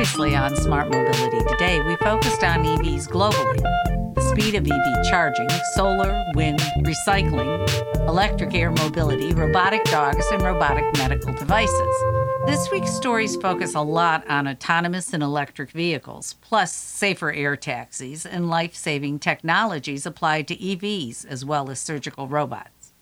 Previously on Smart Mobility Today, we focused on EVs globally, the speed of EV charging, solar, wind, recycling, electric air mobility, robotic dogs, and robotic medical devices. This week's stories focus a lot on autonomous and electric vehicles, plus safer air taxis and life saving technologies applied to EVs as well as surgical robots.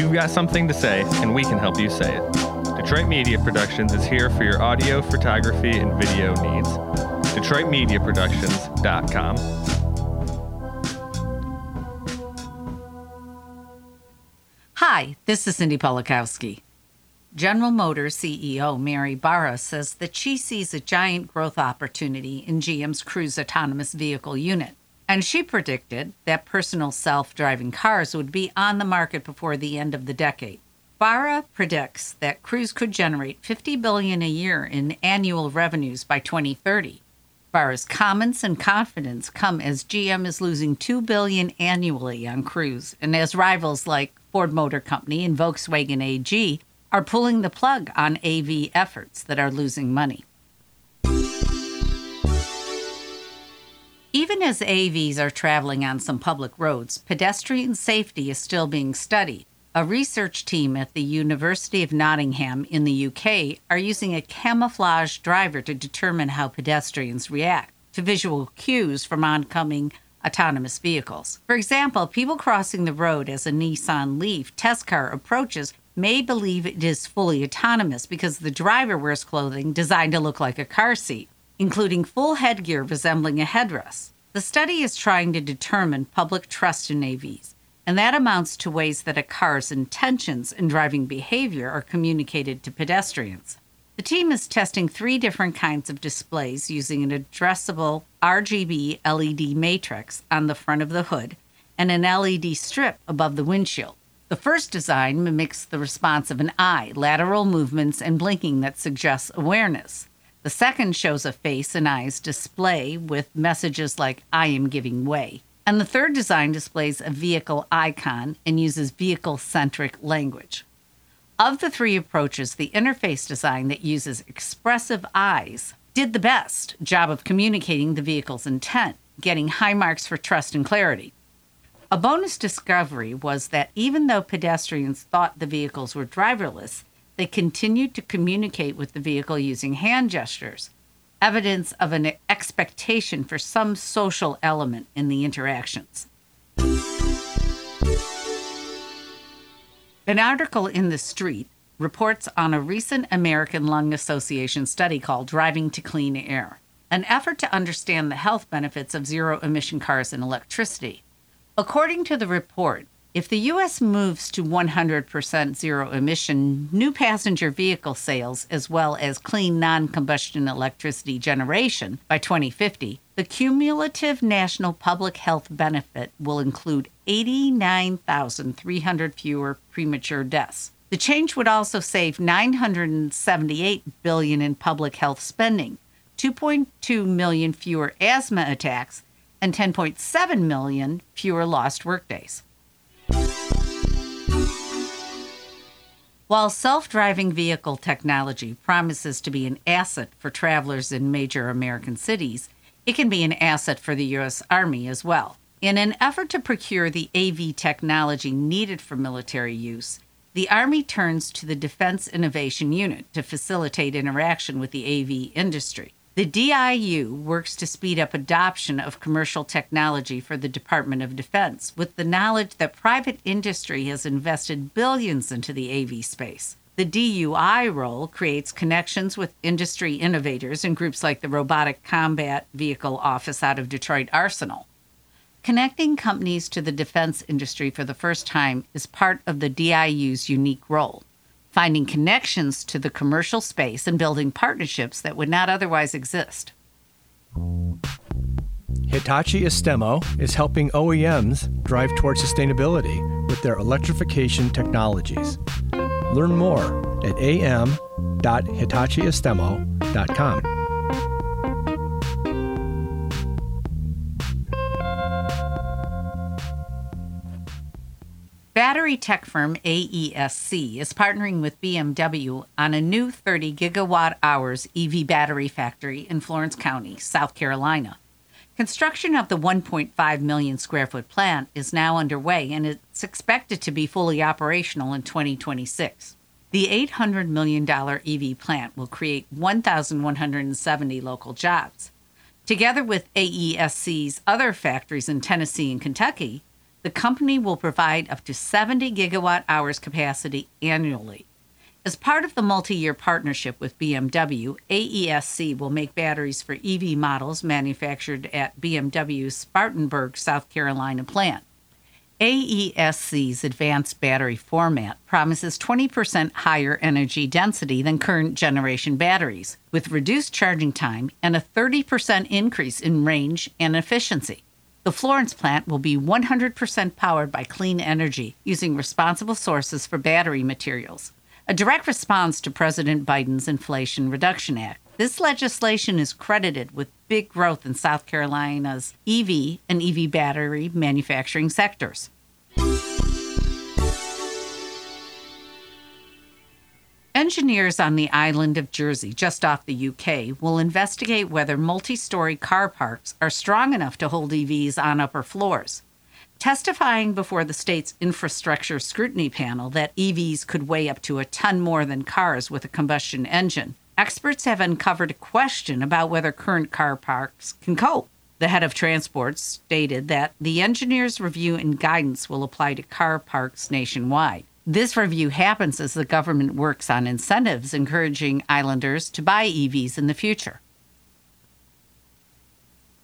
You've got something to say, and we can help you say it. Detroit Media Productions is here for your audio, photography, and video needs. DetroitMediaProductions.com. Hi, this is Cindy Polakowski. General Motors CEO Mary Barra says that she sees a giant growth opportunity in GM's Cruise autonomous vehicle unit. And she predicted that personal self driving cars would be on the market before the end of the decade. Barra predicts that Cruise could generate 50 billion a year in annual revenues by 2030. Barra's comments and confidence come as GM is losing 2 billion annually on Cruise and as rivals like Ford Motor Company and Volkswagen AG are pulling the plug on AV efforts that are losing money. Even as AVs are traveling on some public roads, pedestrian safety is still being studied. A research team at the University of Nottingham in the UK are using a camouflage driver to determine how pedestrians react to visual cues from oncoming autonomous vehicles. For example, people crossing the road as a Nissan Leaf test car approaches may believe it is fully autonomous because the driver wears clothing designed to look like a car seat, including full headgear resembling a headrest. The study is trying to determine public trust in AVs and that amounts to ways that a car's intentions and driving behavior are communicated to pedestrians. The team is testing three different kinds of displays using an addressable RGB LED matrix on the front of the hood and an LED strip above the windshield. The first design mimics the response of an eye, lateral movements, and blinking that suggests awareness. The second shows a face and eyes display with messages like, I am giving way. And the third design displays a vehicle icon and uses vehicle centric language. Of the three approaches, the interface design that uses expressive eyes did the best job of communicating the vehicle's intent, getting high marks for trust and clarity. A bonus discovery was that even though pedestrians thought the vehicles were driverless, they continued to communicate with the vehicle using hand gestures, evidence of an expectation for some social element in the interactions. An article in The Street reports on a recent American Lung Association study called Driving to Clean Air, an effort to understand the health benefits of zero emission cars and electricity. According to the report, if the U.S. moves to 100% zero emission new passenger vehicle sales as well as clean non combustion electricity generation by 2050, the cumulative national public health benefit will include 89,300 fewer premature deaths. The change would also save 978 billion in public health spending, 2.2 million fewer asthma attacks, and 10.7 million fewer lost workdays. While self driving vehicle technology promises to be an asset for travelers in major American cities, it can be an asset for the U.S. Army as well. In an effort to procure the AV technology needed for military use, the Army turns to the Defense Innovation Unit to facilitate interaction with the AV industry. The DIU works to speed up adoption of commercial technology for the Department of Defense with the knowledge that private industry has invested billions into the AV space. The DUI role creates connections with industry innovators and groups like the Robotic Combat Vehicle Office out of Detroit Arsenal. Connecting companies to the defense industry for the first time is part of the DIU's unique role finding connections to the commercial space and building partnerships that would not otherwise exist. Hitachi Astemo is helping OEMs drive toward sustainability with their electrification technologies. Learn more at am.hitachiastemo.com. Battery tech firm AESC is partnering with BMW on a new 30 gigawatt hours EV battery factory in Florence County, South Carolina. Construction of the 1.5 million square foot plant is now underway and it's expected to be fully operational in 2026. The $800 million EV plant will create 1,170 local jobs. Together with AESC's other factories in Tennessee and Kentucky, the company will provide up to 70 gigawatt hours capacity annually. As part of the multi year partnership with BMW, AESC will make batteries for EV models manufactured at BMW's Spartanburg, South Carolina plant. AESC's advanced battery format promises 20% higher energy density than current generation batteries, with reduced charging time and a 30% increase in range and efficiency. The Florence plant will be 100% powered by clean energy using responsible sources for battery materials, a direct response to President Biden's Inflation Reduction Act. This legislation is credited with big growth in South Carolina's EV and EV battery manufacturing sectors. Engineers on the island of Jersey, just off the UK, will investigate whether multi story car parks are strong enough to hold EVs on upper floors. Testifying before the state's infrastructure scrutiny panel that EVs could weigh up to a ton more than cars with a combustion engine, experts have uncovered a question about whether current car parks can cope. The head of transport stated that the engineer's review and guidance will apply to car parks nationwide. This review happens as the government works on incentives encouraging islanders to buy EVs in the future.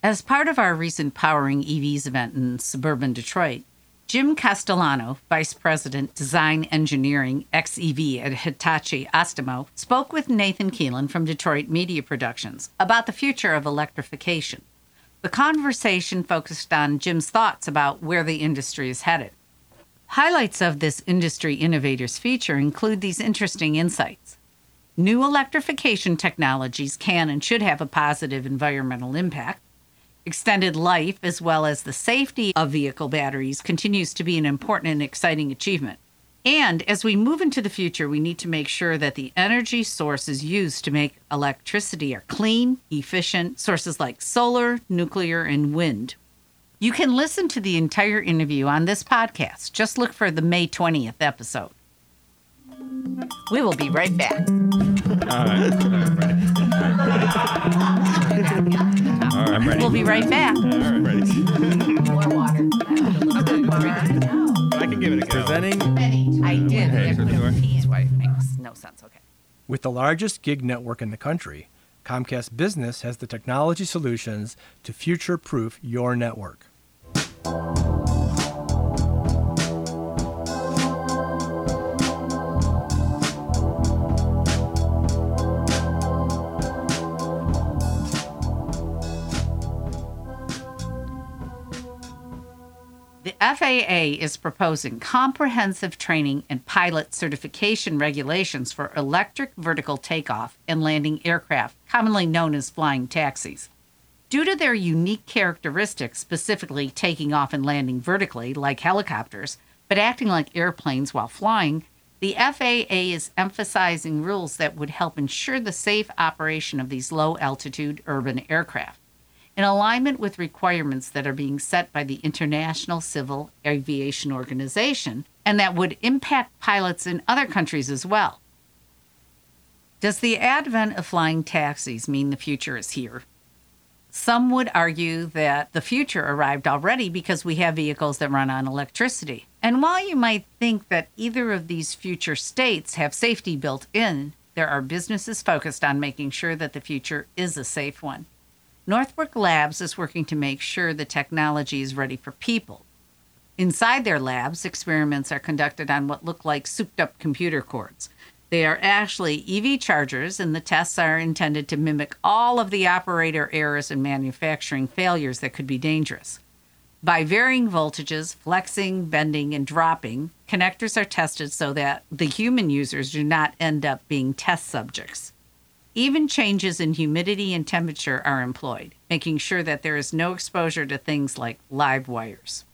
As part of our recent Powering EVs event in suburban Detroit, Jim Castellano, Vice President Design Engineering XEV at Hitachi Astemo, spoke with Nathan Keelan from Detroit Media Productions about the future of electrification. The conversation focused on Jim's thoughts about where the industry is headed. Highlights of this Industry Innovators feature include these interesting insights. New electrification technologies can and should have a positive environmental impact. Extended life, as well as the safety of vehicle batteries, continues to be an important and exciting achievement. And as we move into the future, we need to make sure that the energy sources used to make electricity are clean, efficient, sources like solar, nuclear, and wind. You can listen to the entire interview on this podcast. Just look for the May 20th episode. We will be right back. All right. All right. I'm ready. We'll be right back. All right, ready. More water. I can give it a go. Presenting. I uh, did. Hey, I so put do I. a P in why it makes no sense. Okay. With the largest gig network in the country, Comcast Business has the technology solutions to future proof your network. The FAA is proposing comprehensive training and pilot certification regulations for electric vertical takeoff and landing aircraft, commonly known as flying taxis. Due to their unique characteristics, specifically taking off and landing vertically like helicopters, but acting like airplanes while flying, the FAA is emphasizing rules that would help ensure the safe operation of these low altitude urban aircraft in alignment with requirements that are being set by the International Civil Aviation Organization and that would impact pilots in other countries as well. Does the advent of flying taxis mean the future is here? Some would argue that the future arrived already because we have vehicles that run on electricity. And while you might think that either of these future states have safety built in, there are businesses focused on making sure that the future is a safe one. Northbrook Labs is working to make sure the technology is ready for people. Inside their labs, experiments are conducted on what look like souped up computer cords. They are actually EV chargers, and the tests are intended to mimic all of the operator errors and manufacturing failures that could be dangerous. By varying voltages, flexing, bending, and dropping, connectors are tested so that the human users do not end up being test subjects. Even changes in humidity and temperature are employed, making sure that there is no exposure to things like live wires.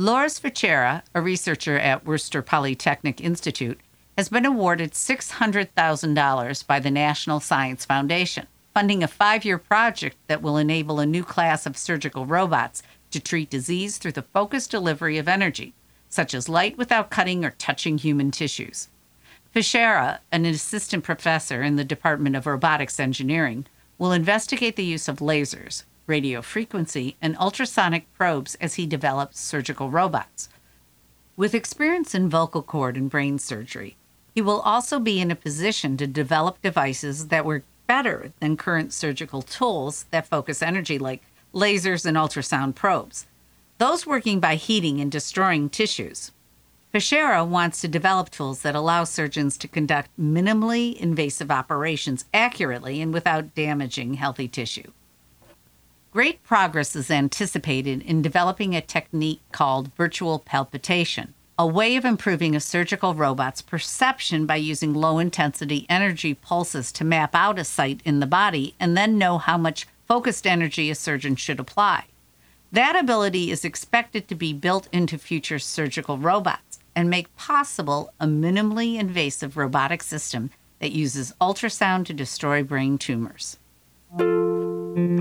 Loris Fichera, a researcher at Worcester Polytechnic Institute, has been awarded $600,000 by the National Science Foundation, funding a five year project that will enable a new class of surgical robots to treat disease through the focused delivery of energy, such as light without cutting or touching human tissues. Fichera, an assistant professor in the Department of Robotics Engineering, will investigate the use of lasers, radio frequency, and ultrasonic probes as he develops surgical robots. With experience in vocal cord and brain surgery, he will also be in a position to develop devices that work better than current surgical tools that focus energy, like lasers and ultrasound probes, those working by heating and destroying tissues. Fichera wants to develop tools that allow surgeons to conduct minimally invasive operations accurately and without damaging healthy tissue. Great progress is anticipated in developing a technique called virtual palpitation, a way of improving a surgical robot's perception by using low intensity energy pulses to map out a site in the body and then know how much focused energy a surgeon should apply. That ability is expected to be built into future surgical robots and make possible a minimally invasive robotic system that uses ultrasound to destroy brain tumors.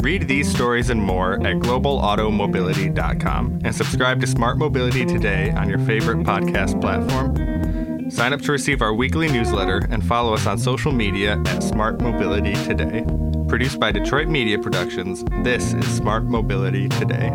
Read these stories and more at globalautomobility.com and subscribe to Smart Mobility today on your favorite podcast platform. Sign up to receive our weekly newsletter and follow us on social media at Smart Mobility Today. Produced by Detroit Media Productions, this is Smart Mobility Today.